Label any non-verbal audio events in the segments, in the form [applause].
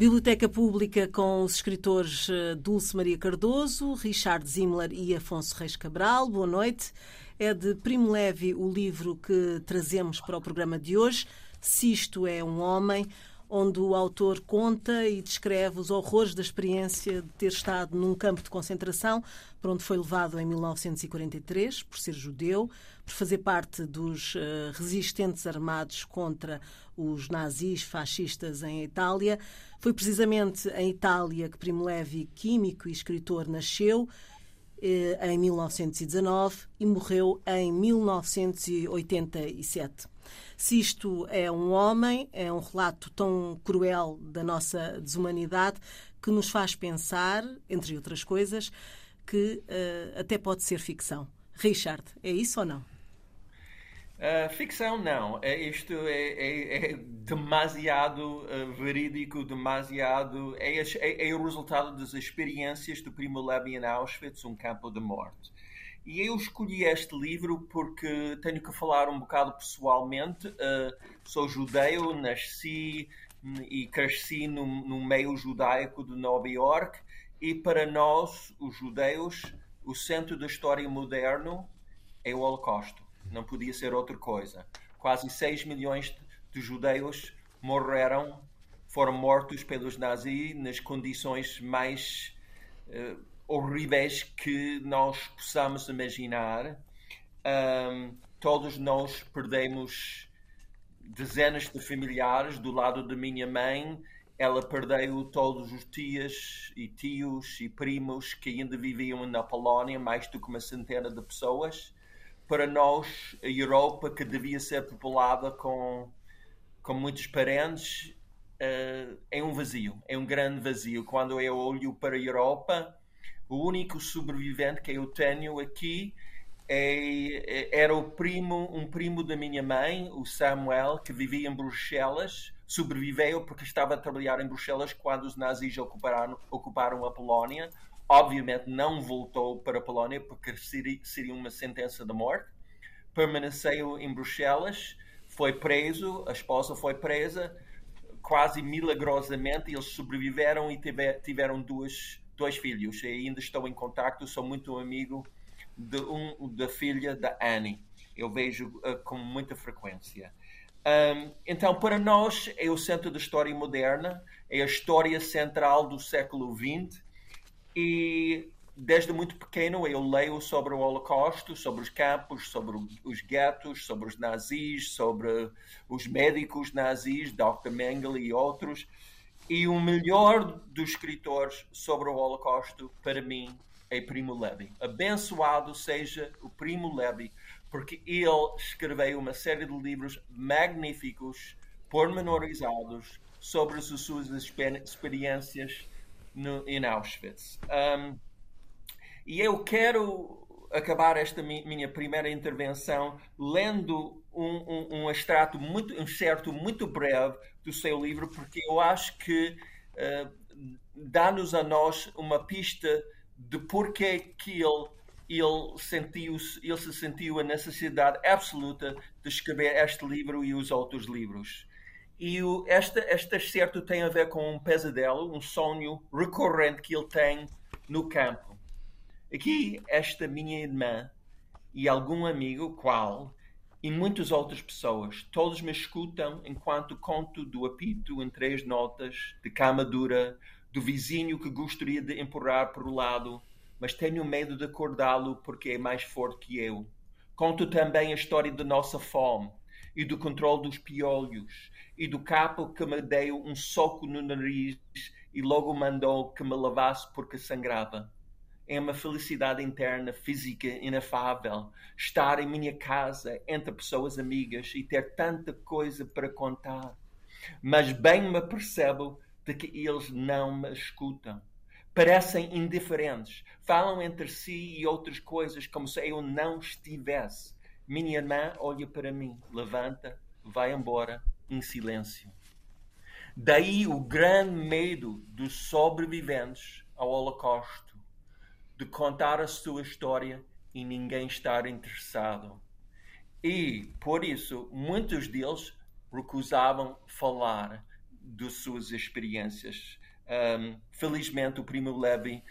Biblioteca Pública com os escritores eh, Dulce Maria Cardoso, Richard Zimmler e Afonso Reis Cabral. Boa noite. É de Primo Levi o livro que trazemos para o programa de hoje. Se isto é um homem, onde o autor conta e descreve os horrores da experiência de ter estado num campo de concentração, para onde foi levado em 1943, por ser judeu, por fazer parte dos uh, resistentes armados contra os nazis fascistas em Itália. Foi precisamente em Itália que Primo Levi, químico e escritor, nasceu eh, em 1919 e morreu em 1987. Se isto é um homem, é um relato tão cruel da nossa desumanidade que nos faz pensar, entre outras coisas, que uh, até pode ser ficção. Richard, é isso ou não? Uh, ficção não, é, isto é, é, é demasiado uh, verídico, demasiado. É, é, é, o resultado das experiências do Primo Levi em Auschwitz, um campo de morte. E eu escolhi este livro porque tenho que falar um bocado pessoalmente. Uh, sou judeu, nasci e cresci no, no, meio judaico de Nova York e para nós, os judeus, o centro da história moderna é o Holocausto. Não podia ser outra coisa. Quase 6 milhões de judeus morreram, foram mortos pelos nazis nas condições mais uh, horríveis que nós possamos imaginar. Um, todos nós perdemos dezenas de familiares do lado da minha mãe. Ela perdeu todos os tias e tios e primos que ainda viviam na Polónia, mais do que uma centena de pessoas. Para nós, a Europa, que devia ser populada com, com muitos parentes, uh, é um vazio, é um grande vazio. Quando eu olho para a Europa, o único sobrevivente que eu tenho aqui é, é, era o primo, um primo da minha mãe, o Samuel, que vivia em Bruxelas. Sobreviveu porque estava a trabalhar em Bruxelas quando os nazis ocuparam, ocuparam a Polónia. Obviamente não voltou para a Polónia porque seria, seria uma sentença de morte. Permaneceu em Bruxelas, foi preso, a esposa foi presa. Quase milagrosamente eles sobreviveram e tiver, tiveram duas dois filhos e ainda estou em contato, sou muito amigo de um da filha da Annie. Eu vejo uh, com muita frequência. Um, então, para nós, é o centro da história moderna, é a história central do século XX e desde muito pequeno eu leio sobre o Holocausto, sobre os campos, sobre os guetos, sobre os nazis, sobre os médicos nazis, Dr. Mengele e outros. E o melhor dos escritores sobre o Holocausto, para mim, é Primo Levi. Abençoado seja o Primo Levi, porque ele escreveu uma série de livros magníficos, pormenorizados, sobre as suas experiências no, em Auschwitz. Um, e eu quero acabar esta minha primeira intervenção lendo um, um, um extrato muito, um certo muito breve do seu livro, porque eu acho que uh, dá-nos a nós uma pista de porquê que ele, ele, sentiu ele se sentiu a necessidade absoluta de escrever este livro e os outros livros. E o, este excerto tem a ver com um pesadelo, um sonho recorrente que ele tem no campo. Aqui, esta minha irmã e algum amigo, qual, e muitas outras pessoas. Todos me escutam enquanto conto do apito em três notas, de cama dura, do vizinho que gostaria de empurrar por o lado, mas tenho medo de acordá-lo porque é mais forte que eu. Conto também a história da nossa fome e do controle dos piolhos e do capo que me deu um soco no nariz e logo mandou que me lavasse porque sangrava é uma felicidade interna, física, inefável. Estar em minha casa, entre pessoas amigas e ter tanta coisa para contar. Mas bem me percebo de que eles não me escutam. Parecem indiferentes. Falam entre si e outras coisas como se eu não estivesse. Minha irmã olha para mim, levanta, vai embora em silêncio. Daí o grande medo dos sobreviventes ao Holocausto de contar a sua história e ninguém estar interessado. E, por isso, muitos deles recusavam falar das suas experiências. Um, felizmente, o Primo Levi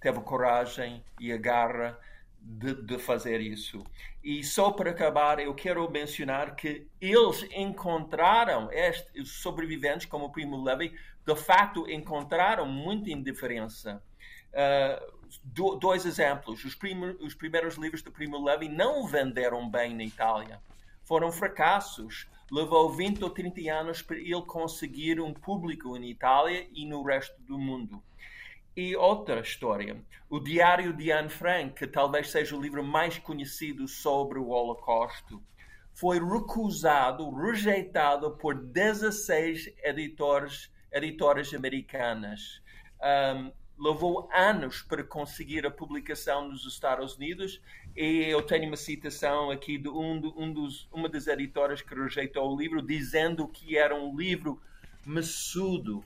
teve coragem e a garra de, de, fazer isso. E só para acabar, eu quero mencionar que eles encontraram, este, os sobreviventes, como o Primo Levi, de facto encontraram muita indiferença. Uh, do, dois exemplos. Os, os primeiros livros do Primo Levi não venderam bem na Itália. Foram fracassos. Levou 20 ou 30 anos para ele conseguir um público em Itália e no resto do mundo. E outra história, o Diário de Anne Frank, que talvez seja o livro mais conhecido sobre o Holocausto, foi recusado, rejeitado por 16 editores, editoras americanas. Um, levou anos para conseguir a publicação nos Estados Unidos e eu tenho uma citação aqui de um, um dos, uma das editoras que rejeitou o livro, dizendo que era um livro maçudo,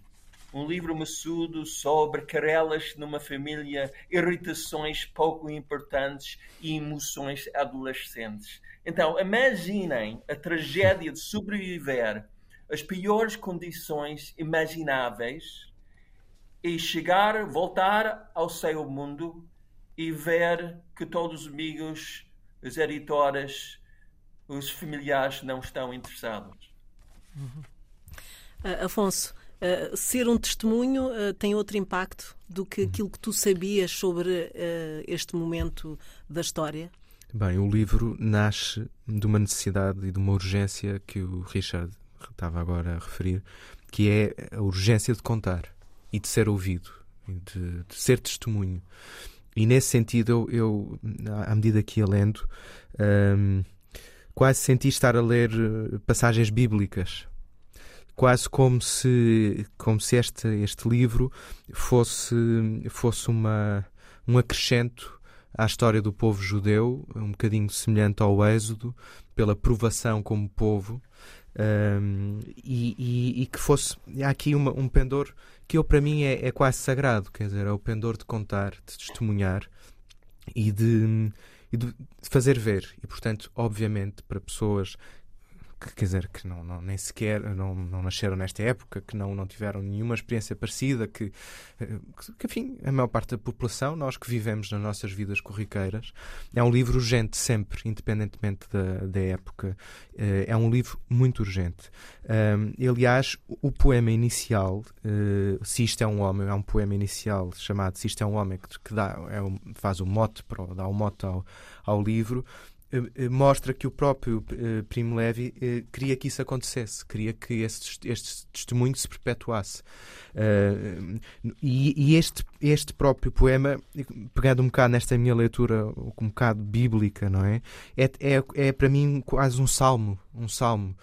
um livro maçudo sobre querelas numa família, irritações pouco importantes e emoções adolescentes. Então, imaginem a tragédia de sobreviver às piores condições imagináveis e chegar, voltar ao seu mundo e ver que todos os amigos, as editoras, os familiares não estão interessados. Uhum. Uh, Afonso, uh, ser um testemunho uh, tem outro impacto do que aquilo que tu sabias sobre este momento da história? Bem, o livro nasce de uma necessidade e de uma urgência que o Richard estava agora a referir, que é a urgência de contar e de ser ouvido, de, de ser testemunho. E nesse sentido, eu, eu à medida que ia lendo, um, quase senti estar a ler eh, passagens bíblicas. Quase como se, como se este, este livro fosse, fosse uma, um acrescento à história do povo judeu, um bocadinho semelhante ao Êxodo, pela provação como povo, um, e, e, e, que fosse. Há aqui uma, um pendor que eu, para mim, é, é, quase sagrado, quer dizer, é o pendor de contar, de testemunhar e de, e de fazer ver. E, portanto, obviamente, para pessoas que, quer dizer, que não, não, nem sequer não, não nasceram nesta época, que não, não tiveram nenhuma experiência parecida, que, eh, que, enfim, a maior parte da população, nós que vivemos nas nossas vidas corriqueiras, é um livro urgente sempre, independentemente da, da época. Eh, é um livro muito urgente. Um, aliás, o poema inicial, uh, Se Isto é um Homem, é um poema inicial chamado Se Isto é um Homem, que, que dá, é um, faz o mote, para, dá o mote ao, ao livro, mostra que o próprio uh, Primo Levi queria que isso acontecesse, queria que este, este testemunho se perpetuasse. E este, este próprio poema, pegando um bocado nesta minha leitura, um bocado bíblica, não é? É, é, é para mim quase um salmo, um salmo.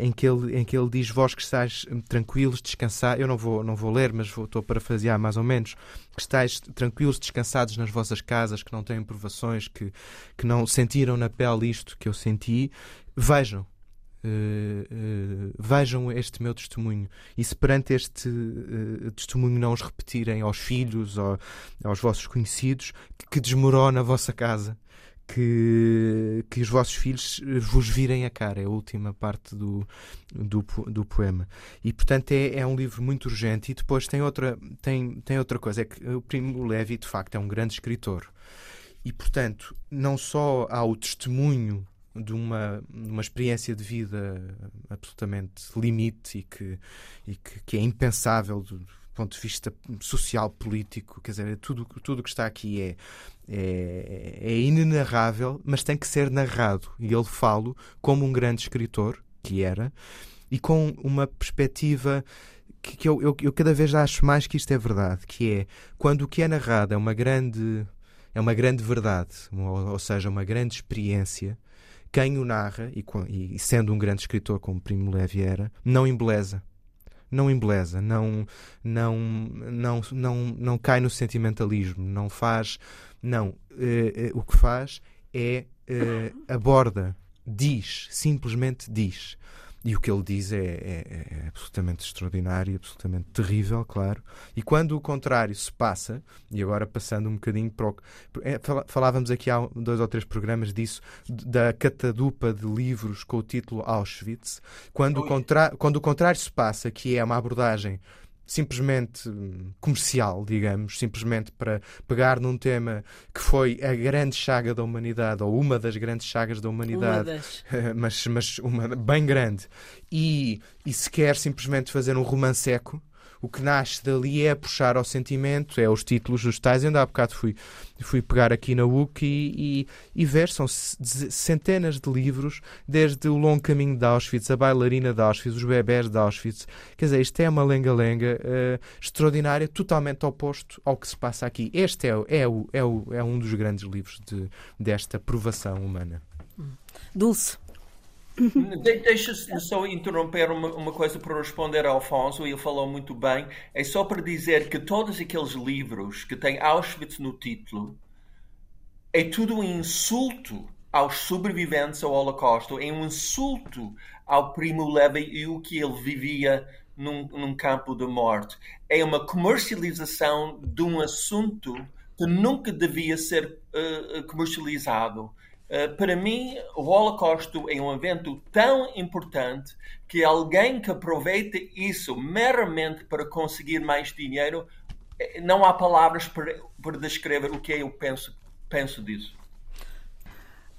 em, que ele, em que ele diz: Vós que estáis tranquilos, descansar. Eu não vou, não vou ler, mas vou, estou a parafrasear mais ou menos que estáis tranquilos, descansados nas vossas casas, que não têm provações, que, que não sentiram na pele isto que eu senti, vejam. Uh, uh, vejam este meu testemunho e se perante este uh, testemunho não os repetirem aos filhos ou aos vossos conhecidos que desmorona a vossa casa que, que os vossos filhos eh, vos virem a cara. É a última parte do, do, do poema. E, portanto, é, é um livro muito urgente. E depois tem outra, tem, tem outra coisa: é que o Primo Levi, de facto, é um grande escritor. E, portanto, não só há o testemunho de uma, uma experiência de vida absolutamente limite e que, e que, que é impensável do, ponto de vista social, político, quer dizer, tudo tudo que está aqui é, é, é inenarrável, mas tem que ser narrado. E ele falo como um grande escritor, que era, e com uma perspectiva que, que eu, eu, eu, cada vez acho mais que isto é verdade, que é quando o que é narrado é uma grande é uma grande verdade, ou, ou seja, uma grande experiência, quem o narra, e, e, sendo um grande escritor como Primo Levi era, não embeleza não embeleza, não, não, não, não, não cai no sentimentalismo, não faz. Não. Uh, uh, o que faz é uh, aborda, diz, simplesmente diz. E o que ele diz é, é, é absolutamente extraordinário, absolutamente terrível, claro. E quando o contrário se passa, e agora passando um bocadinho para o. É, falávamos aqui há dois ou três programas disso, da catadupa de livros com o título Auschwitz. Quando, o, contra... quando o contrário se passa, que é uma abordagem simplesmente hum, comercial, digamos, simplesmente para pegar num tema que foi a grande chaga da humanidade, ou uma das grandes chagas da humanidade, [laughs] mas, mas uma bem grande, e, e se quer simplesmente fazer um romance eco, o que nasce dali é puxar ao sentimento, é os títulos dos tais. Ainda há bocado fui, fui pegar aqui na UC e, e, e ver, são centenas de livros, desde o longo caminho de Auschwitz, a bailarina de Auschwitz, os bebés de Auschwitz. Quer dizer, isto é uma lenga-lenga uh, extraordinária, totalmente oposto ao que se passa aqui. Este é, é, o, é, o, é um dos grandes livros de, desta provação humana. Dulce. Deixa-me só interromper uma, uma, coisa para responder ao Alfonso, ele falou muito bem. É só para dizer que todos aqueles livros que têm Auschwitz no título é tudo um insulto aos sobreviventes ao Holocausto, é um insulto ao Primo Levi e o que ele vivia num, num campo de morte. É uma comercialização de um assunto que nunca devia ser uh, comercializado. Eh, para mim, o Holocausto é um evento tão importante que alguém que aproveita isso meramente para conseguir mais dinheiro, eh, não há palavras para, para descrever o que eu penso, penso disso.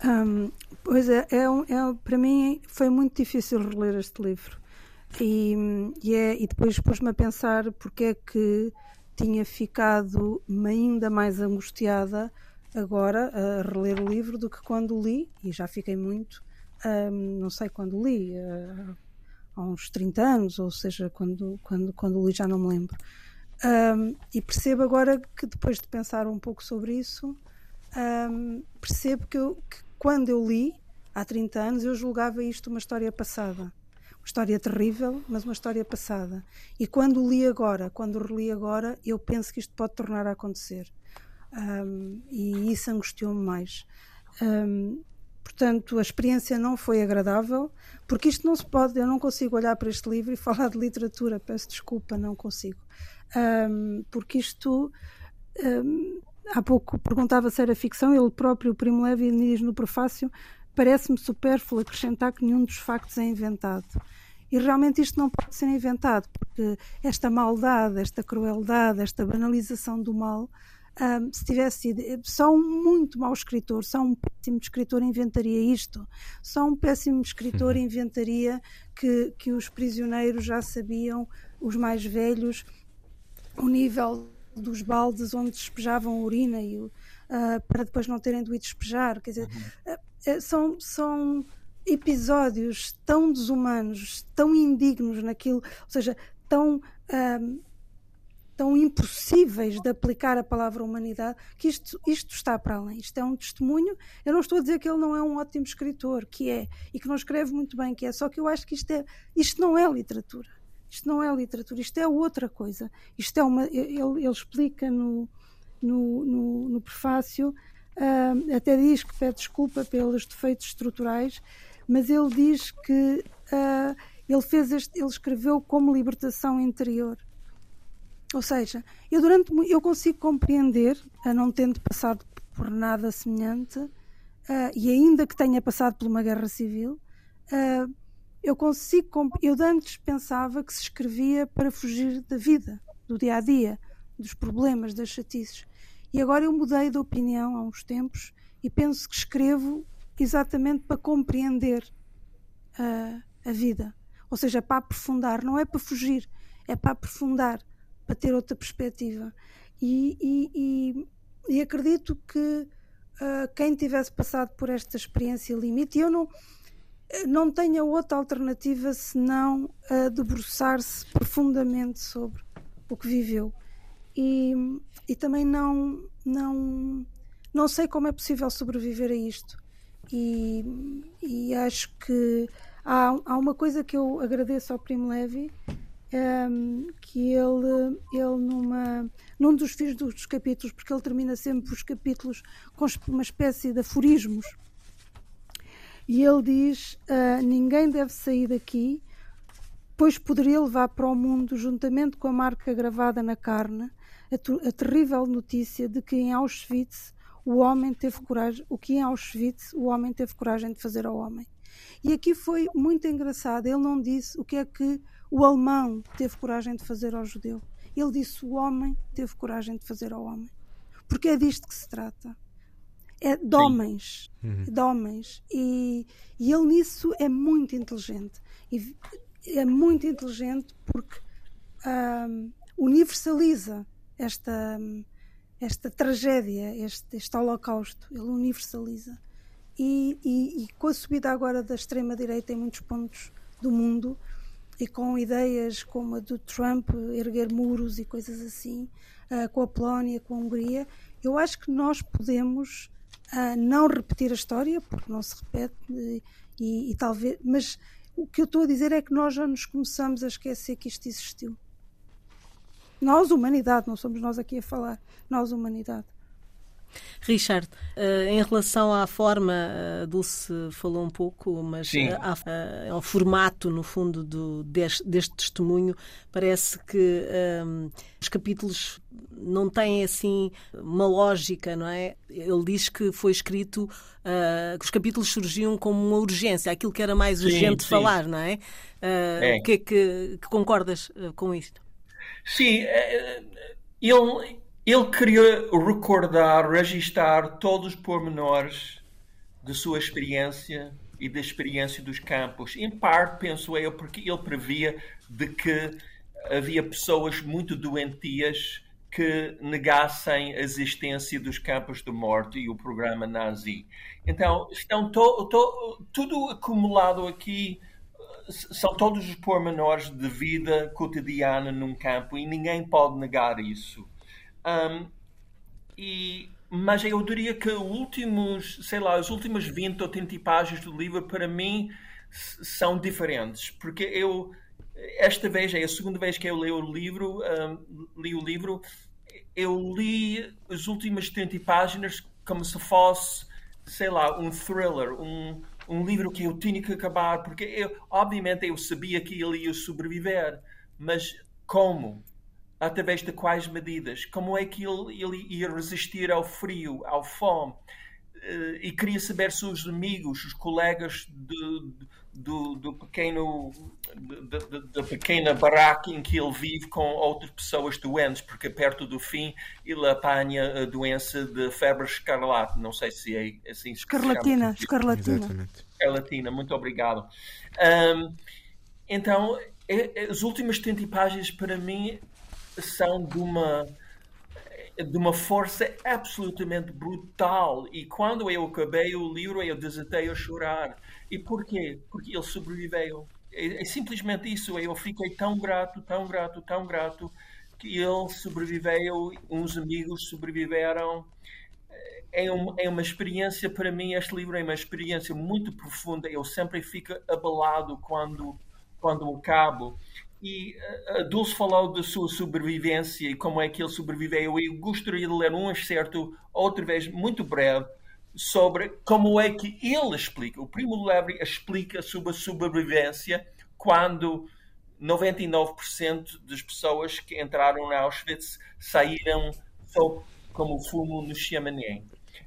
Um, pois é, é, é, para mim foi muito difícil reler este livro. E, e, é, e depois pus-me a pensar porque é que tinha ficado ainda mais angustiada agora a reler o livro do que quando li, e já fiquei muito, um, não sei quando li, uh, há uns 30 anos, ou seja, quando, quando, quando li já não me lembro. Um, e percebo agora que depois de pensar um pouco sobre isso, percebo que, eu, que quando eu li, há 30 anos, eu julgava isto uma história passada. Uma história terrível, mas uma história passada. E quando li agora, quando reli agora, eu penso que isto pode tornar a acontecer um, e isso angustiou-me mais. Um, portanto, a experiência não foi agradável, porque isto não se pode, eu não consigo olhar para este livro e [laughs] falar de literatura, peço desculpa, não consigo. Um, porque isto. há pouco perguntava se era ficção, ele próprio, o Primo Levi, diz no prefácio: parece-me supérfluo acrescentar que nenhum dos factos é inventado. E realmente isto não pode ser inventado, porque esta maldade, esta crueldade, esta banalização do mal um, se tivesse sido. Só um muito mau escritor, só um péssimo escritor inventaria isto. Só um péssimo escritor uhum. inventaria que, que os prisioneiros já sabiam, os mais velhos, o nível dos baldes onde despejavam urina e, uh, para depois não terem de ir despejar. Quer dizer, uhum. uh, são. são episódios tão desumanos, tão indignos naquilo, ou seja, tão tão impossíveis de aplicar a palavra humanidade, que isto, isto está para além. Isto é um testemunho. Eu não estou a dizer que ele não é um ótimo escritor, que é, e que não escreve muito bem, que é, só que eu acho que isto, é, isto não é literatura. Isto não é literatura, isto é outra coisa. Isto é uma. Ele, ele explica no, no, no, no prefácio, uh, até diz que pede desculpa pelos defeitos estruturais, mas ele diz que uh, ele fez este, ele escreveu como libertação interior. Ou seja, eu durante eu consigo compreender, a não tendo passado por nada semelhante, uh, e ainda que tenha passado por uma guerra civil, uh, eu consigo eu antes pensava que se escrevia para fugir da vida, do dia a dia, dos problemas, das chatices. E agora eu mudei de opinião há uns tempos e penso que escrevo exatamente para compreender uh, a vida. Ou seja, para aprofundar, não é para fugir, é para aprofundar para ter outra perspectiva. E, e, e, e acredito que uh, quem tivesse passado por esta experiência limite, eu não, não tenha outra alternativa senão uh, debruçar-se profundamente sobre o que viveu. E, e também não, não, não sei como é possível sobreviver a isto. E, e acho que há, há uma coisa que eu agradeço ao Primo Levi um, que ele, ele numa, num dos fins dos capítulos, porque ele termina sempre os capítulos com uma espécie de aforismos, E ele diz: uh, ninguém deve sair daqui, pois poderia levar para o mundo, juntamente com a marca gravada na carne, a, a terrível notícia de que em Auschwitz o homem teve coragem, o que em Auschwitz o homem teve coragem de fazer ao homem. E aqui foi muito engraçado. Ele não disse o que é que o alemão teve coragem de fazer ao judeu. Ele disse o homem teve coragem de fazer ao homem. Porque é disto que se trata. É de homens. Uhum. De homens. E, e ele nisso é muito inteligente. E é muito inteligente porque um, universaliza esta, esta tragédia, este, este holocausto. Ele universaliza. E, e, e com a subida agora da extrema-direita em muitos pontos do mundo, e com ideias como a do Trump, erguer muros e coisas assim, uh, com a Polónia, com a Hungria, eu acho que nós podemos uh, não repetir a história, porque não se repete, e, e, talvez, mas o que eu estou a dizer é que nós já nos começamos a esquecer que isto existiu. Nós, humanidade, não somos nós aqui a falar, nós, humanidade. Richard, uh, em relação à forma, a uh, Dulce falou um pouco, mas ao formato, no fundo, do, deste, deste testemunho, parece que um, os capítulos não têm assim uma lógica, não é? Ele diz que foi escrito uh, que os capítulos surgiam como uma urgência, aquilo que era mais urgente sim, sim. falar, não é? Uh, é. Que, que, que concordas com isto? Sim, ele ele queria recordar, registar todos os pormenores de sua experiência e da experiência dos campos. Em parte, penso eu, porque ele previa de que havia pessoas muito doentias que negassem a existência dos campos de morte e o programa nazi. Então, estão to, to, tudo acumulado aqui, são todos os pormenores de vida cotidiana num campo e ninguém pode negar isso. Um, e, mas eu diria que os últimos, sei lá, as últimas 20 ou 30 páginas do livro, para mim, são diferentes. Porque eu, esta vez, é a segunda vez que eu leio o livro, um, li o livro, eu li as últimas 30 páginas como se fosse, sei lá, um thriller, um, um livro que eu tinha que acabar, porque eu, obviamente eu sabia que ele ia sobreviver, mas como? Através de quais medidas, como é que ele, ele ia resistir ao frio, ao fome. Uh, e queria saber se os amigos, os colegas de, do, do pequeno da pequena barraca em que ele vive com outras pessoas doentes, porque perto do fim ele apanha a doença de febre escarlate. Não sei se é assim. Escarlatina, escarlatina. Escarlatina, muito obrigado. Um, então, é, é, as últimas 30 páginas para mim são de uma de uma força absolutamente brutal. E quando eu acabei o livro eu desatei a chorar. E porquê? porque ele sobreviveu. É, é simplesmente isso. Eu fiquei tão grato tão grato tão grato que ele sobreviveu uns amigos sobreviveram. É, um, é uma experiência para mim este livro é uma experiência muito profunda. Eu sempre fico abalado quando quando acabo e a eh, Dulce falou da sua sobrevivência e como é que ele sobreviveu. Eu gostaria de ler um excerto, outra vez, muito breve, sobre como é que ele explica. O Primo Levi explica sobre a sobrevivência quando 99% das pessoas que entraram na Auschwitz saíram só como fumo no chaminé.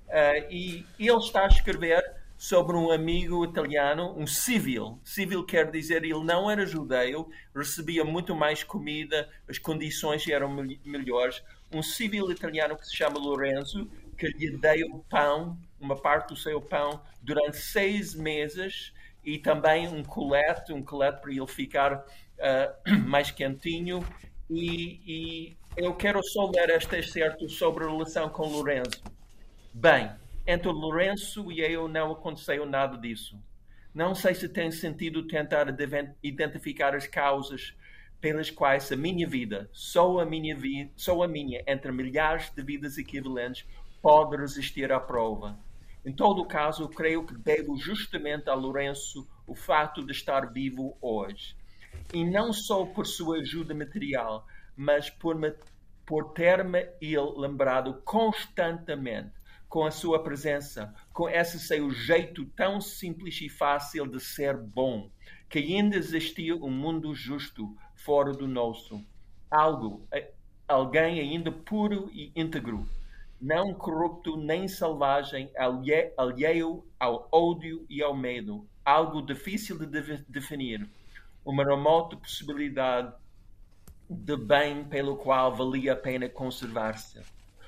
Uh, e ele está a escrever sobre um amigo italiano, um civil. Civil quer dizer ele não era judeu, recebia muito mais comida, as condições eram melhores. Um civil italiano que se chama Lorenzo, que lhe deu pão, uma parte do seu pão, durante seis meses e também um colete, um colete para ele ficar uh, [clears throat] mais quentinho. E, e eu quero só ler este excerto sobre a relação com Lorenzo. Bem, entre o Lourenço e eu não aconteceu nada disso. Não sei se tem sentido tentar identificar as causas pelas quais a minha vida, só a minha vida, só a minha, entre milhares de vidas equivalentes, pode resistir à prova. Em todo o caso, creio que devo justamente a Lourenço o fato de estar vivo hoje. E não só por sua ajuda material, mas por, me, por ter-me ele lembrado constantemente com a sua presença, com esse seu jeito tão simples e fácil de ser bom, que ainda existia um mundo justo fora do nosso. Algo, alguém ainda puro e íntegro, não corrupto nem selvagem, alheio ao ódio e ao medo. Algo difícil de definir. Uma remota possibilidade de bem pelo qual valia a pena conservar-se.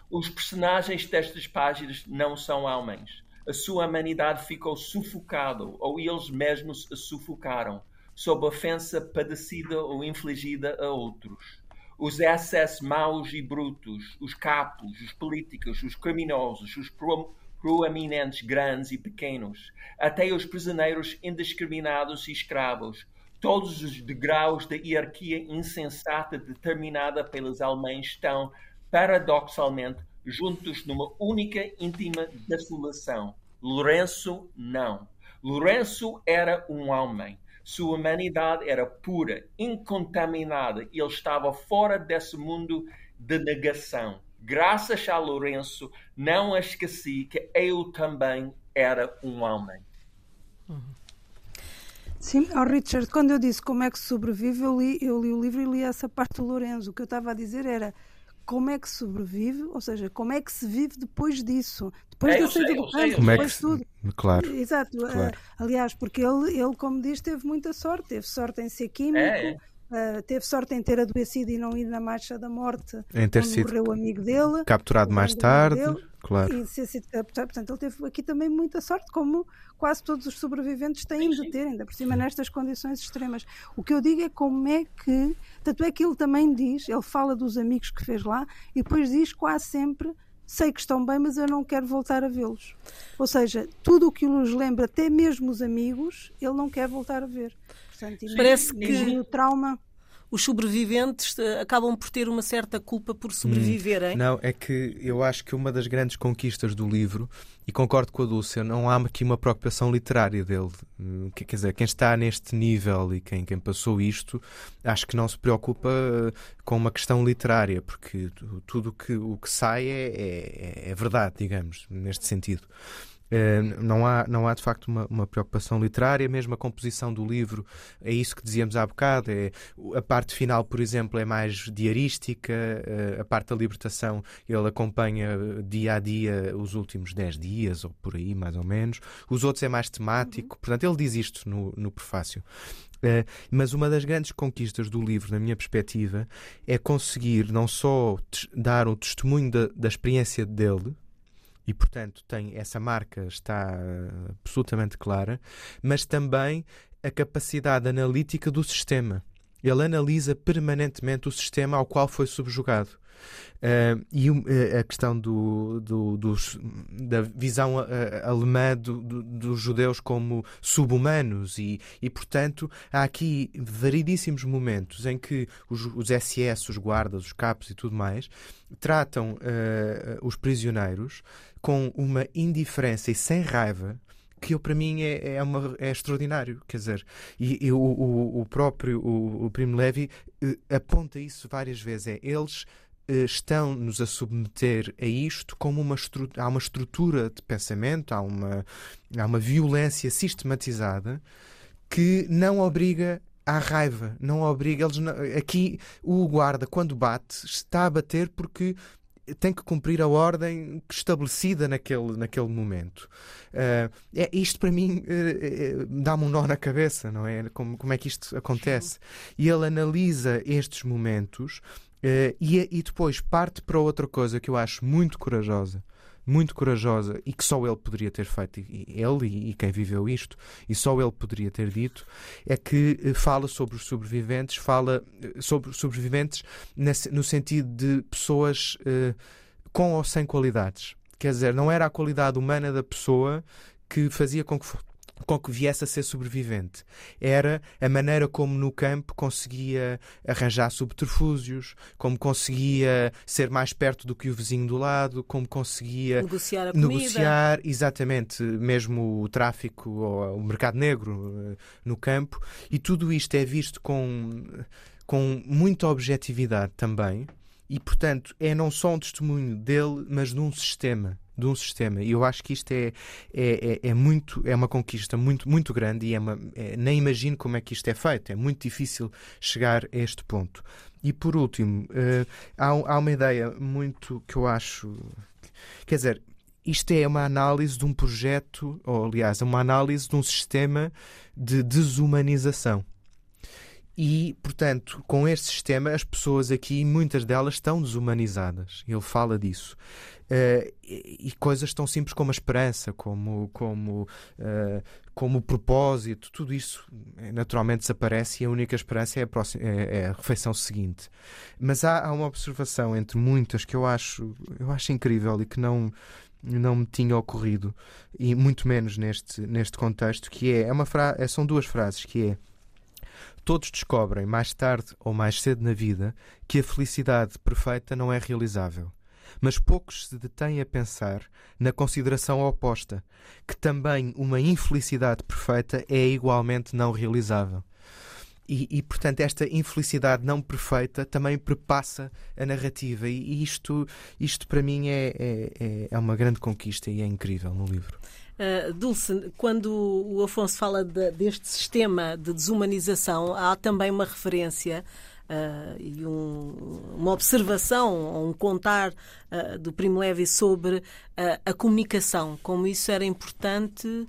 Os personagens destas páginas não são homens. A sua humanidade ficou sufocada, ou eles mesmos a sufocaram, sob ofensa padecida ou infligida a outros. Os excessos maus e brutos, os capos, os políticos, os criminosos, os proeminentes grandes e pequenos, até os prisioneiros indiscriminados e escravos, todos os degraus da hierarquia insensata determinada pelos alemães estão, paradoxalmente, juntos numa única íntima desolação. Lourenço não. Lourenço era um homem. Sua humanidade era pura, incontaminada. Ele estava fora desse mundo de negação. Graças a Lourenço, não esqueci que eu também era um homem. Sim, oh Richard, quando eu disse como é que sobrevive, eu li, eu li o livro e li essa parte do Lourenço. O que eu estava a dizer era como é que sobrevive, ou seja, como é que se vive depois disso, depois é, da saída do campo, como depois é que, tudo. Claro. Exato. Claro. Uh, aliás, porque ele, ele, como diz, teve muita sorte, teve sorte em ser químico. É, é. Uh, teve sorte em ter adoecido e não ir na marcha da morte em ter sido morreu o amigo dele capturado mais tarde dele, claro. e ser sido capturado. Portanto ele teve aqui também muita sorte como quase todos os sobreviventes têm de ter ainda por cima nestas condições extremas. O que eu digo é como é que tanto é que ele também diz ele fala dos amigos que fez lá e depois diz quase sempre sei que estão bem, mas eu não quero voltar a vê-los. Ou seja, tudo o que nos lembra, até mesmo os amigos, ele não quer voltar a ver. Portanto, Parece que o trauma os sobreviventes eh, acabam por ter uma certa culpa por sobreviverem. Hum, não, é que eu acho que uma das grandes conquistas do livro, e concordo com a Dulce, não há aqui uma preocupação literária dele. Hum, quer dizer, quem está neste nível e quem, quem passou isto, acho que não se preocupa eh, com uma questão literária, porque tudo que, o que sai é, é, é verdade, digamos, neste sentido. Uh, não, há, não há de facto uma, uma, preocupação literária, mesmo a composição do livro é isso que dizíamos há bocado. É, a parte final, por exemplo, é mais diarística, uh, a parte da libertação ele acompanha dia a dia os últimos 10 dias, ou por aí mais ou menos. Os outros é mais temático, uhum. portanto, ele diz isto no, no prefácio. Uh, mas uma das grandes conquistas do livro, na minha perspectiva, é conseguir não só dar o testemunho da, da experiência dele, e, portanto, tem essa marca está absolutamente clara, mas também a capacidade analítica do sistema. Ele analisa permanentemente o sistema ao qual foi subjugado. Uh, e uh, a questão do, do, dos, da visão uh, alemã do, dos judeus como subhumanos, e, e portanto há aqui variedíssimos momentos em que os, os SS, os guardas, os capos e tudo mais tratam os prisioneiros com uma indiferença e sem raiva que eu, para mim é, é, uma, é extraordinário. Quer dizer, e, e o, o, o, próprio o, o Primo Levi aponta isso várias vezes. É, eles estão-nos a submeter a isto como uma há uma estrutura de pensamento, há uma, há uma violência sistematizada que não obriga à raiva, não obriga. Eles não, aqui o guarda, quando bate, está a bater porque tem que cumprir a ordem estabelecida naquele, naquele momento. Uh, é, isto para mim uh, dá-me um nó na cabeça, não é? Como, como é que isto acontece? E ele analisa estes momentos Uh, e, e depois parte para outra coisa que eu acho muito corajosa, muito corajosa e que só ele poderia ter feito, ele e, quem viveu isto, e só ele poderia ter dito, é que uh, fala sobre os sobreviventes, fala uh, sobre sobreviventes no sentido de pessoas com ou sem qualidades. Quer dizer, não era a qualidade humana da pessoa que fazia com que com que viesse a ser sobrevivente. Era a maneira como no campo conseguia arranjar subterfúgios, como conseguia ser mais perto do que o vizinho do lado, como conseguia negociar, negociar exatamente, mesmo o tráfico ou o mercado negro eh, no campo. E tudo isto é visto com, com muita objetividade também. E, portanto, é não só um testemunho dele, mas de um sistema de um sistema. E eu acho que isto é, é, é, é muito, é uma conquista muito, muito grande e é uma, é, nem imagino como é que isto é feito. É muito difícil chegar a este ponto. E por último, uh, há, há uma ideia muito que eu acho. Quer dizer, isto é uma análise de um projeto, ou aliás, é uma análise de um sistema de desumanização. E, portanto, com este sistema, as pessoas aqui, muitas delas estão desumanizadas. Ele fala disso. Uh, e, e, coisas tão simples como a esperança, como, como, uh, como o propósito, tudo isso eh, naturalmente desaparece e a única esperança é a, próxima, é, é a refeição seguinte. Mas há, há, uma observação entre muitas que eu acho, eu acho incrível e que não, não me tinha ocorrido, e muito menos neste, neste contexto, que é, é uma fra são duas frases, que é Todos descobrem, mais tarde ou mais cedo na vida, que a felicidade perfeita não é realizável. Mas poucos se detêm a pensar na consideração oposta, que também uma infelicidade perfeita é igualmente não realizável. E, e, portanto, esta infelicidade não perfeita também perpassa a narrativa. E isto, isto para mim, é, é, é uma grande conquista e é incrível no livro. Uh, Dulce, quando o Afonso fala de, deste sistema de desumanização, há também uma referência uh, e um, uma observação, um contar uh, do Primo Levi sobre a comunicação, como isso era importante,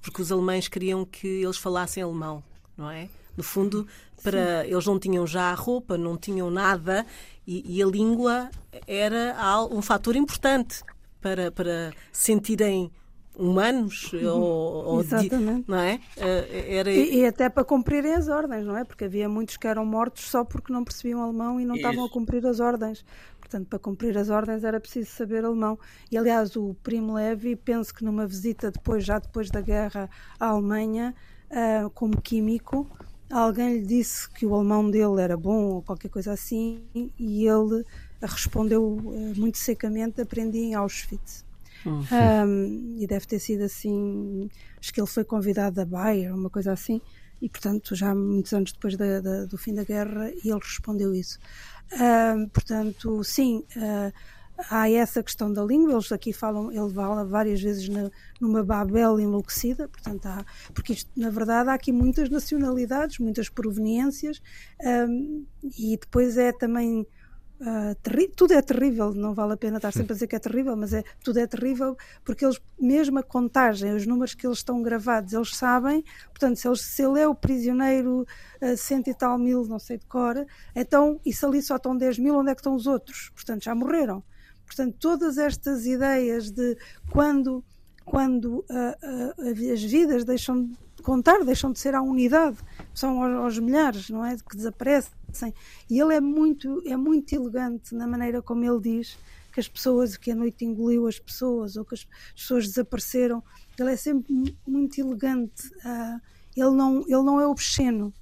porque os alemães queriam que eles falassem alemão, não é? No fundo, para eles não tinham já a roupa, não tinham nada e, e a língua era um fator importante para, para sentirem humanos uhum. ou, ou Exatamente. não é? Eh, era... E, e, até para cumprirem as ordens, não é? Porque havia muitos que eram mortos só porque não percebiam alemão e não Isso. estavam a cumprir as ordens. Portanto, para cumprir as ordens era preciso saber alemão. E aliás, o Primo Levi, penso que numa visita depois, já depois da guerra à Alemanha, uh, como químico, alguém lhe disse que o alemão dele era bom ou qualquer coisa assim, e ele respondeu uh, muito secamente: aprendi em Auschwitz. Uhum. Um, e deve ter sido assim. Acho que ele foi convidado a Bayer, uma coisa assim, e portanto, já muitos anos depois da, da, do fim da guerra, ele respondeu isso. Um, portanto, sim. Uh, há essa questão da língua, eles aqui falam, ele fala várias vezes na, numa Babel enlouquecida, portanto há, porque isto, na verdade, há aqui muitas nacionalidades, muitas proveniências, um, e depois é também Uh, tudo é terrível, não vale a pena estar sempre a dizer que é terrível, mas é, tudo é terrível porque eles, mesmo a contagem, os números que eles estão gravados, eles sabem, portanto, se, eles, se ele é o prisioneiro uh, cento e tal mil, não sei de cor, então, e se ali só estão 10 mil, onde é que estão os outros? Portanto, já morreram. Portanto, todas estas ideias de quando, quando uh, as vidas deixam de contar, deixam de ser a unidade, são aos, aos milhares, não é? Que desaparecem e ele é muito, é muito elegante na maneira como ele diz que as pessoas, que a noite engoliu as pessoas ou que as pessoas desapareceram. Ele é sempre muito elegante. Uh, ele, não, ele não é obsceno,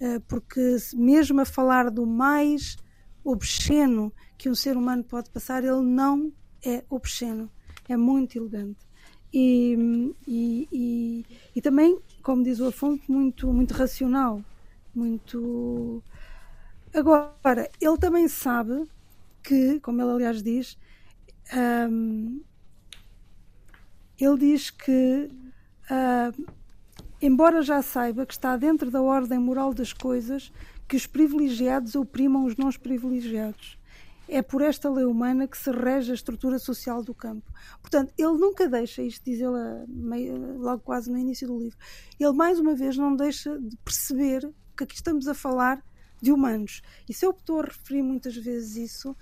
uh, porque mesmo a falar do mais obsceno que um ser humano pode passar, ele não é obsceno. É muito elegante. E, e, e, e também, como diz o Afonso, muito, muito racional, muito Agora, ele também sabe que, como ele aliás diz, um, ele diz que, uh, embora já saiba que está dentro da ordem moral das coisas que os privilegiados oprimam os não privilegiados. É por esta lei humana que se rege a estrutura social do campo. Portanto, ele nunca deixa, isto diz ele logo quase no início do livro, ele mais uma vez não deixa de perceber que aqui estamos a falar de humanos. E se eu estou a referir muitas vezes isso,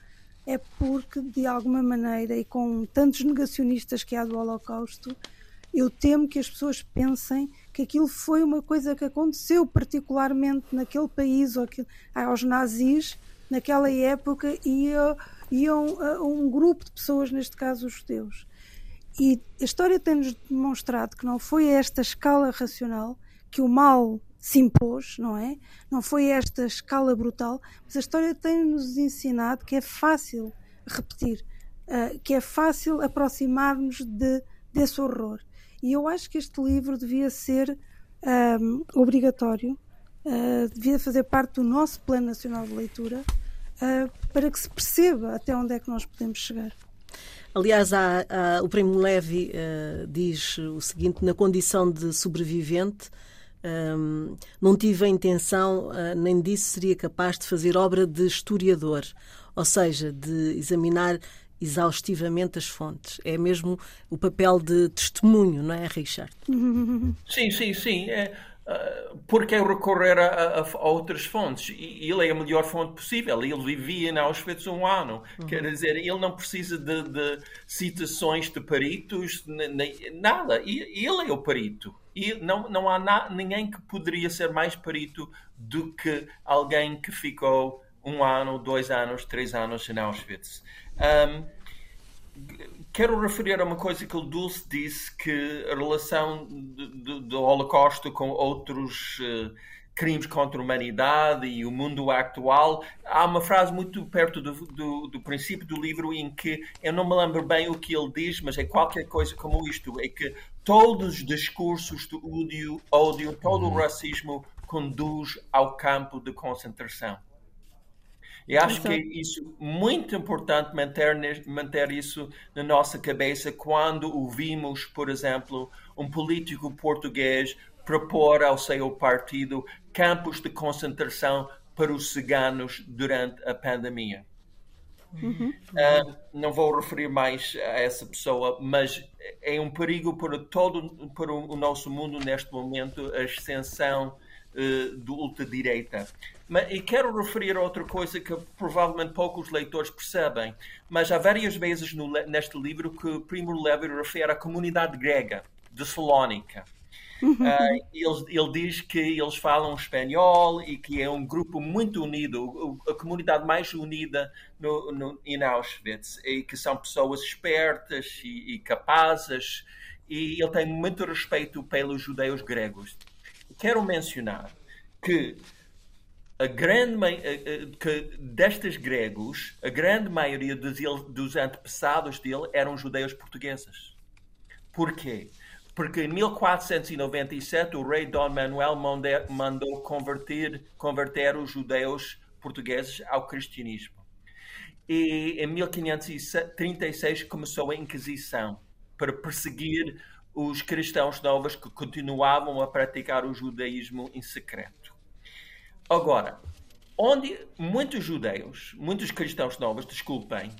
é porque, de alguma maneira, e com tantos negacionistas que há do Holocausto, eu temo que as pessoas pensem que aquilo foi uma coisa que aconteceu particularmente naquele país, ou que, aos nazis, naquela época, e iam um grupo de pessoas, neste caso os judeus. E a história tem-nos demonstrado que não foi a esta escala racional que o mal se impôs, não é? Não foi esta escala brutal, mas a história tem-nos ensinado que é fácil repetir, uh, que é fácil aproximar-nos de, desse horror. E eu acho que este livro devia ser um, obrigatório, uh, devia fazer parte do nosso Plano Nacional de Leitura, uh, para que se perceba até onde é que nós podemos chegar. Aliás, há, há, o Primo Levi uh, diz o seguinte: na condição de sobrevivente, um, não tive a intenção, uh, nem disso seria capaz de fazer obra de historiador, ou seja, de examinar exaustivamente as fontes. É mesmo o papel de testemunho, não é, Richard? Sim, sim, sim. É, uh, porque é recorrer a, a, a, outras fontes? E ele é a melhor fonte possível. Ele vivia em Auschwitz um ano. Uhum. Quer dizer, ele não precisa de, de citações de peritos, nem, nada. E, ele é o perito. E não, não há na, ninguém que poderia ser mais perito do que alguém que ficou um ano, dois anos, três anos em Auschwitz. Um, quero referir a uma coisa que o Dulce disse, que a relação do, Holocausto com outros uh, crimes contra a humanidade e o mundo atual. Há uma frase muito perto do, do, do, princípio do livro em que eu não me lembro bem o que ele diz, mas é qualquer coisa como isto: é que todos os discursos de ódio, ódio todo o uhum. racismo conduz ao campo de concentração. E acho que é isso muito importante manter, manter isso na nossa cabeça quando ouvimos, por exemplo, um político português propor ao seu partido campos de concentração para os ciganos durante a pandemia. Uhum. Uh, não vou referir mais a essa pessoa, mas é um perigo para todo para o nosso mundo neste momento a extensão uh, do ultradireita. Mas, e quero referir a outra coisa que provavelmente poucos leitores percebem, mas há várias vezes no, neste livro que Primo Levi refere à comunidade grega de Salónica. Uh, ele, ele, diz que eles falam espanhol e que é um grupo muito unido, a comunidade mais unida no, no, em Auschwitz, e que são pessoas espertas e, e capazes, e ele tem muito respeito pelos judeus gregos. Quero mencionar que a grande que destes gregos, a grande maioria dos, dos antepassados dele eram judeus portugueses. Porquê? Porque em 1497 o rei Dom Manuel mandou converter, converter os judeus portugueses ao cristianismo. E em 1536 começou a Inquisição para perseguir os cristãos novos que continuavam a praticar o judaísmo em secreto. Agora, onde muitos judeus, muitos cristãos novos, desculpem,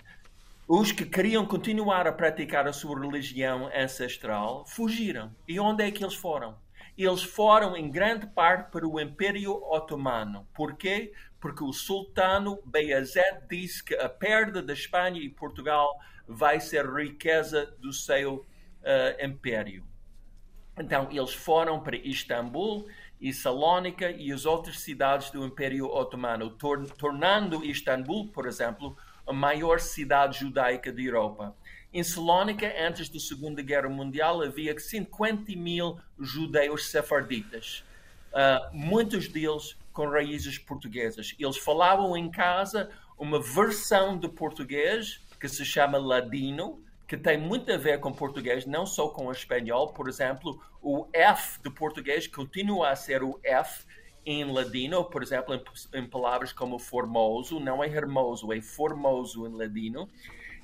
os que queriam continuar a praticar a sua religião ancestral, fugiram. E onde é que eles foram? Eles foram em grande parte para o Império Otomano. Porquê? Porque o sultano Beyazet disse que a perda da Espanha e Portugal vai ser riqueza do seu uh, império. Então, eles foram para Istambul e Salónica e as outras cidades do Império Otomano, tor tornando Istambul, por exemplo, a maior cidade judaica da Europa. Em Salónica, antes da Segunda Guerra Mundial, havia 50 mil judeus sefarditas, uh, muitos deles com raízes portuguesas. Eles falavam em casa uma versão de português que se chama ladino, que tem muito a ver com português, não só com o espanhol. Por exemplo, o F de português continua a ser o F em ladino, por exemplo, em, em palavras como formoso, não é hermoso, é formoso em ladino.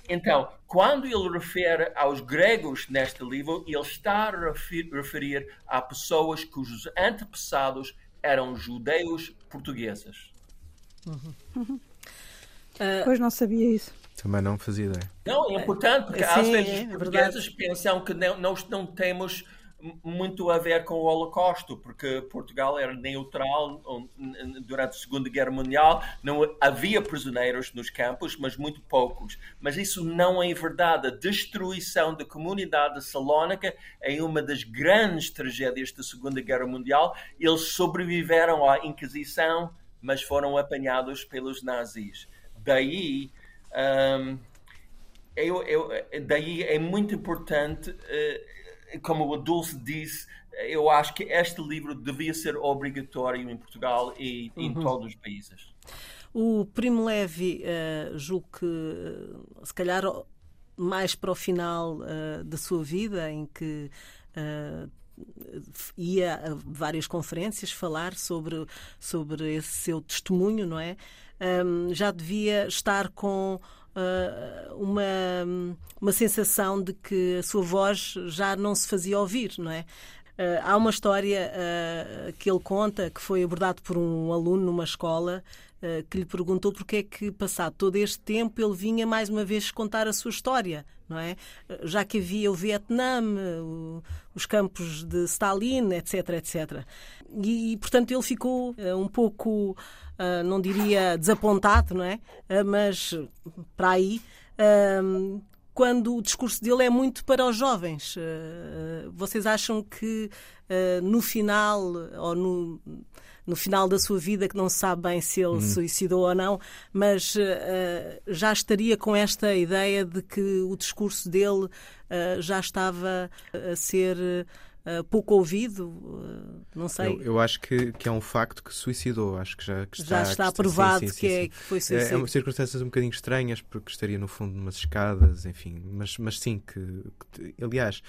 Então, quando ele refere aos gregos neste livro, ele está a referir a pessoas cujos antepassados eram judeus portugueses. Uhum. Uhum. Uh, pois não sabia isso. Também não fazia ideia. Não, é importante, porque Sim, às vezes é, os portugueses pensam que não, nós não temos muito a ver com o Holocausto, porque Portugal era neutral durante a Segunda Guerra Mundial, não havia prisioneiros nos campos, mas muito poucos. Mas isso não é verdade. A destruição da comunidade salónica é uma das grandes tragédias da Segunda Guerra Mundial. Eles sobreviveram à Inquisição, mas foram apanhados pelos nazis. Daí um, eu, eu, daí é muito importante, uh, como o Dulce disse, eu acho que este livro devia ser obrigatório em Portugal e em uhum. todos os países. O Primo Levi, uh, julgo que, uh, se calhar, mais para o final uh, da sua vida, em que uh, ia a várias conferências falar sobre, sobre esse seu testemunho, não é? Um, já devia estar com uh, uma, uma sensação de que a sua voz já não se fazia ouvir, não é? Uh, há uma história uh, que ele conta que foi abordado por um aluno numa escola que lhe perguntou porque é que, passado todo este tempo, ele vinha mais uma vez contar a sua história, não é? Já que havia o Vietnã, os campos de Stalin, etc, etc. E, portanto, ele ficou um pouco, não diria desapontado, não é? mas para aí quando o discurso dele é muito para os jovens. Eh, vocês acham que eh, no final, ou no, no final da sua vida, que não se sabe bem se ele hum. suicidou ou não, mas eh, já estaria com esta ideia de que o discurso dele já estava a ser uh, pouco ouvido, uh, não sei. Eu, eu, acho que, que é um facto que suicidou, acho que já que está, já está que provado sim, sim, que, é, que foi suicídio. É, é uma circunstâncias um bocadinho estranhas, porque estaria no fundo de umas escadas, enfim, mas, mas sim, que, que aliás.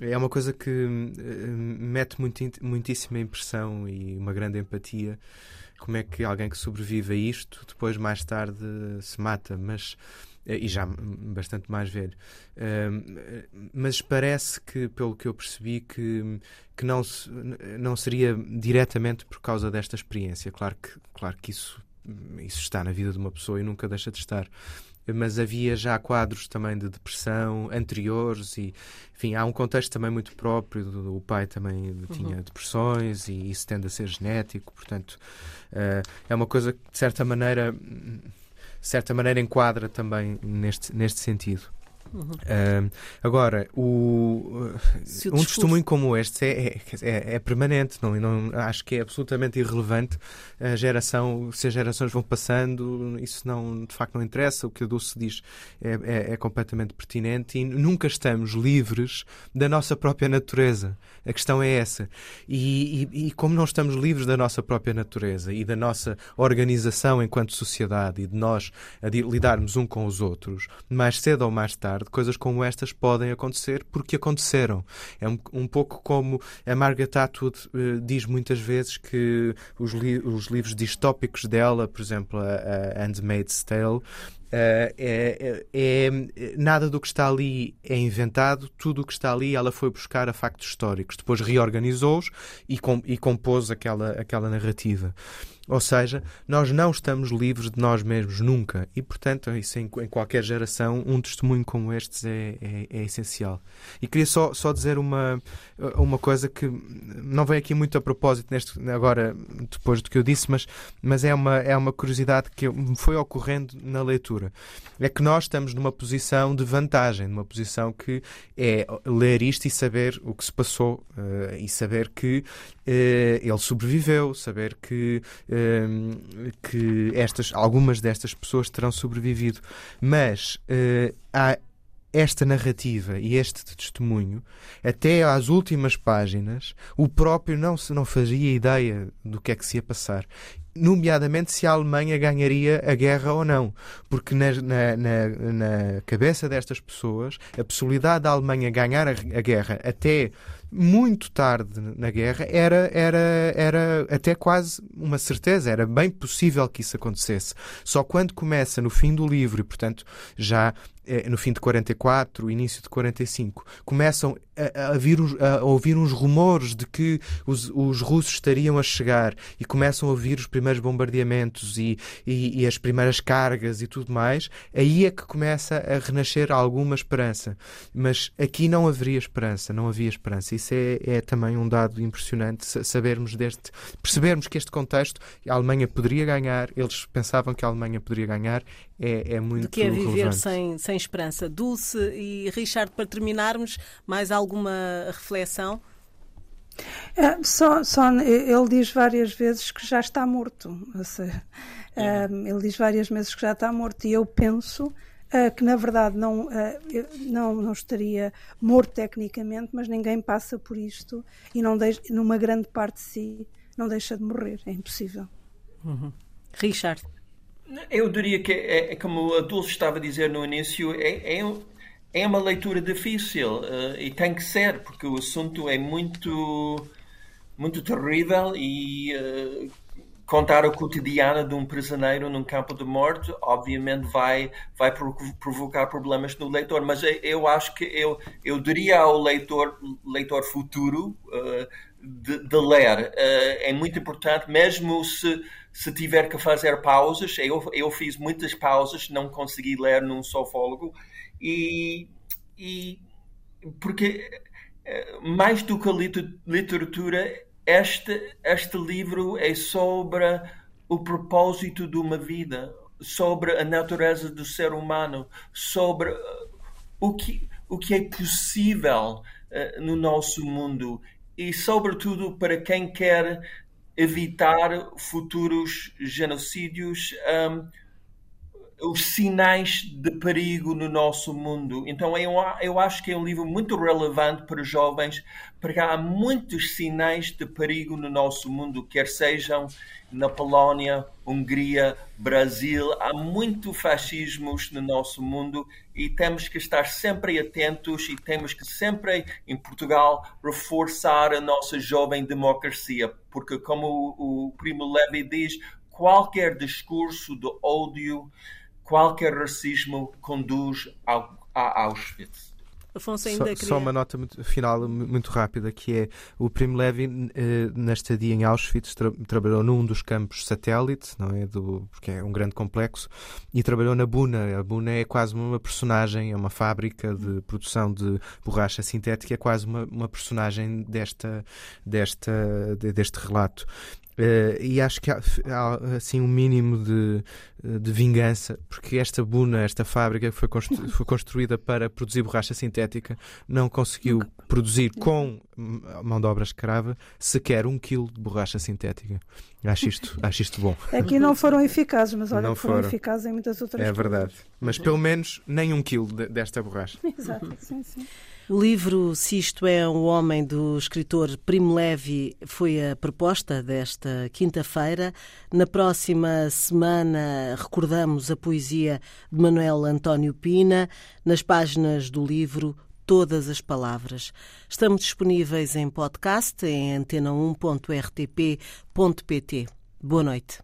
É uma coisa que uh, mete muitíssima impressão e uma grande empatia. Como é que alguém que sobrevive a isto depois, mais tarde, se mata? Mas eh, e já bastante mais velho. mas parece que, pelo que eu percebi, que, que não, não seria diretamente por causa desta experiência. Claro que, claro que isso, isso está na vida de uma pessoa e nunca deixa de estar. Mas havia já quadros também de depressão anteriores e, enfim, há um contexto também muito próprio. O pai também tinha uhum. depressões e isso tende a ser genético, portanto, uh, é uma coisa que, de certa maneira, de certa maneira enquadra também neste, neste sentido. Uhum. Uh, agora, o, um testemunho como este é, é, é, permanente, não, não, acho que é absolutamente irrelevante a geração, se as gerações vão passando, isso não, de facto não interessa, o que a Dulce diz é, é, é completamente pertinente e nunca estamos livres da nossa própria natureza. A questão é essa. E, e, e como não estamos livres da nossa própria natureza e da nossa organização enquanto sociedade e de nós lidarmos um com os outros, mais cedo ou mais tarde, tarde, coisas como estas podem acontecer porque aconteceram. É um, um pouco como a Margaret Atwood uh, diz muitas vezes que os, li os livros distópicos dela, por exemplo, a, a Handmaid's Tale, é, é, é, nada do que está ali é inventado, tudo o que está ali ela foi buscar a factos históricos, depois reorganizou-os e, com, e compôs aquela, aquela narrativa. Ou seja, nós não estamos livres de nós mesmos nunca. E, portanto, isso em, em qualquer geração, um testemunho como este é, é, é, essencial. E queria só, só dizer uma, uma coisa que não vem aqui muito a propósito neste, agora, depois do que eu disse, mas, mas é, uma, é uma curiosidade que me foi ocorrendo na leitura. É que nós estamos numa posição de vantagem, numa posição que é ler isto e saber o que se passou uh, e saber que uh, ele sobreviveu, saber que Ehm, que estas, algumas destas pessoas terão sobrevivido. Mas uh, há esta narrativa e este testemunho, até às últimas páginas, o próprio não, se, não fazia ideia do que é que se ia passar nomeadamente se a Alemanha ganharia a guerra ou não. Porque na, na, na, na cabeça destas pessoas, a possibilidade da Alemanha ganhar a, a, guerra até muito tarde na guerra era, era, era até quase uma certeza, era bem possível que isso acontecesse. Só quando começa no fim do livro, e portanto já eh, no fim de 44, início de 45, começam a, a, vir, a ouvir uns rumores de que os, os, russos estariam a chegar e começam a ouvir os primeiros bombardeamentos e, e, e, as primeiras cargas e tudo mais, aí é que começa a renascer alguma esperança. Mas aqui não haveria esperança, não havia esperança. Isso é, é também um dado impressionante, sabermos deste, percebermos que este contexto, a Alemanha poderia ganhar, eles pensavam que a Alemanha poderia ganhar, é, é muito De que é viver sem, sem esperança. Dulce e Richard, para terminarmos, mais alguma reflexão? É, só, só ele diz várias vezes que já está morto. Seja, é. ele diz várias vezes que já está morto e eu penso que na verdade não, uh, não, não estaria morto tecnicamente, mas ninguém passa por isto e não deixa, numa grande parte de si não deixa de morrer. É impossível. Uhum. Richard. Eu diria que, é, é, como a Dulce estava a dizer no início, é, é, é uma leitura difícil uh, e tem que ser, porque o assunto é muito, muito terrível e uh, contar o cotidiano de um prisioneiro num campo de morte, obviamente vai, vai provocar problemas no leitor, mas eu acho que eu, eu diria ao leitor, leitor futuro uh, de, de, ler. Uh, é muito importante, mesmo se, se tiver que fazer pausas, eu, eu fiz muitas pausas, não consegui ler num sofólogo, e, e porque uh, mais do que a literatura este, este livro é sobre o propósito de uma vida, sobre a natureza do ser humano, sobre uh, o que, o que é possível uh, no nosso mundo e, sobretudo, para quem quer evitar futuros genocídios. Um, os sinais de perigo no nosso mundo. Então eu, eu acho que é um livro muito relevante para os jovens, porque há muitos sinais de perigo no nosso mundo, quer sejam na Polónia, Hungria, Brasil, há muito fascismos no nosso mundo e temos que estar sempre atentos e temos que sempre, em Portugal, reforçar a nossa jovem democracia, porque como o, o Primo Levi diz, qualquer discurso de ódio qualquer racismo conduz ao, a Auschwitz. Afonso ainda só, queria... só uma nota muito, final muito rápida que é o Primo Levi eh, na estadia em Auschwitz tra trabalhou num dos campos satélite não é? Do porque é um grande complexo e trabalhou na Buna. A Buna é quase uma personagem é uma fábrica de produção de borracha sintética é quase uma, uma personagem desta desta deste relato Uh, e acho que há, há, assim um mínimo de, de vingança, porque esta Buna, esta fábrica que foi, constru foi construída para produzir borracha sintética, não conseguiu produzir com mão de obra escrava sequer um quilo de borracha sintética. Acho isto, acho isto bom. Aqui não foram eficazes, mas olha, não foram, foram eficazes em muitas outras É coisas. verdade. Mas pelo menos nem um quilo de, desta borracha. Exato, sim, sim. O livro Se Isto é um Homem, do escritor Primo Levi, foi a proposta desta quinta-feira. Na próxima semana recordamos a poesia de Manuel António Pina, nas páginas do livro Todas as Palavras. Estamos disponíveis em podcast em antena1.rtp.pt. Boa noite.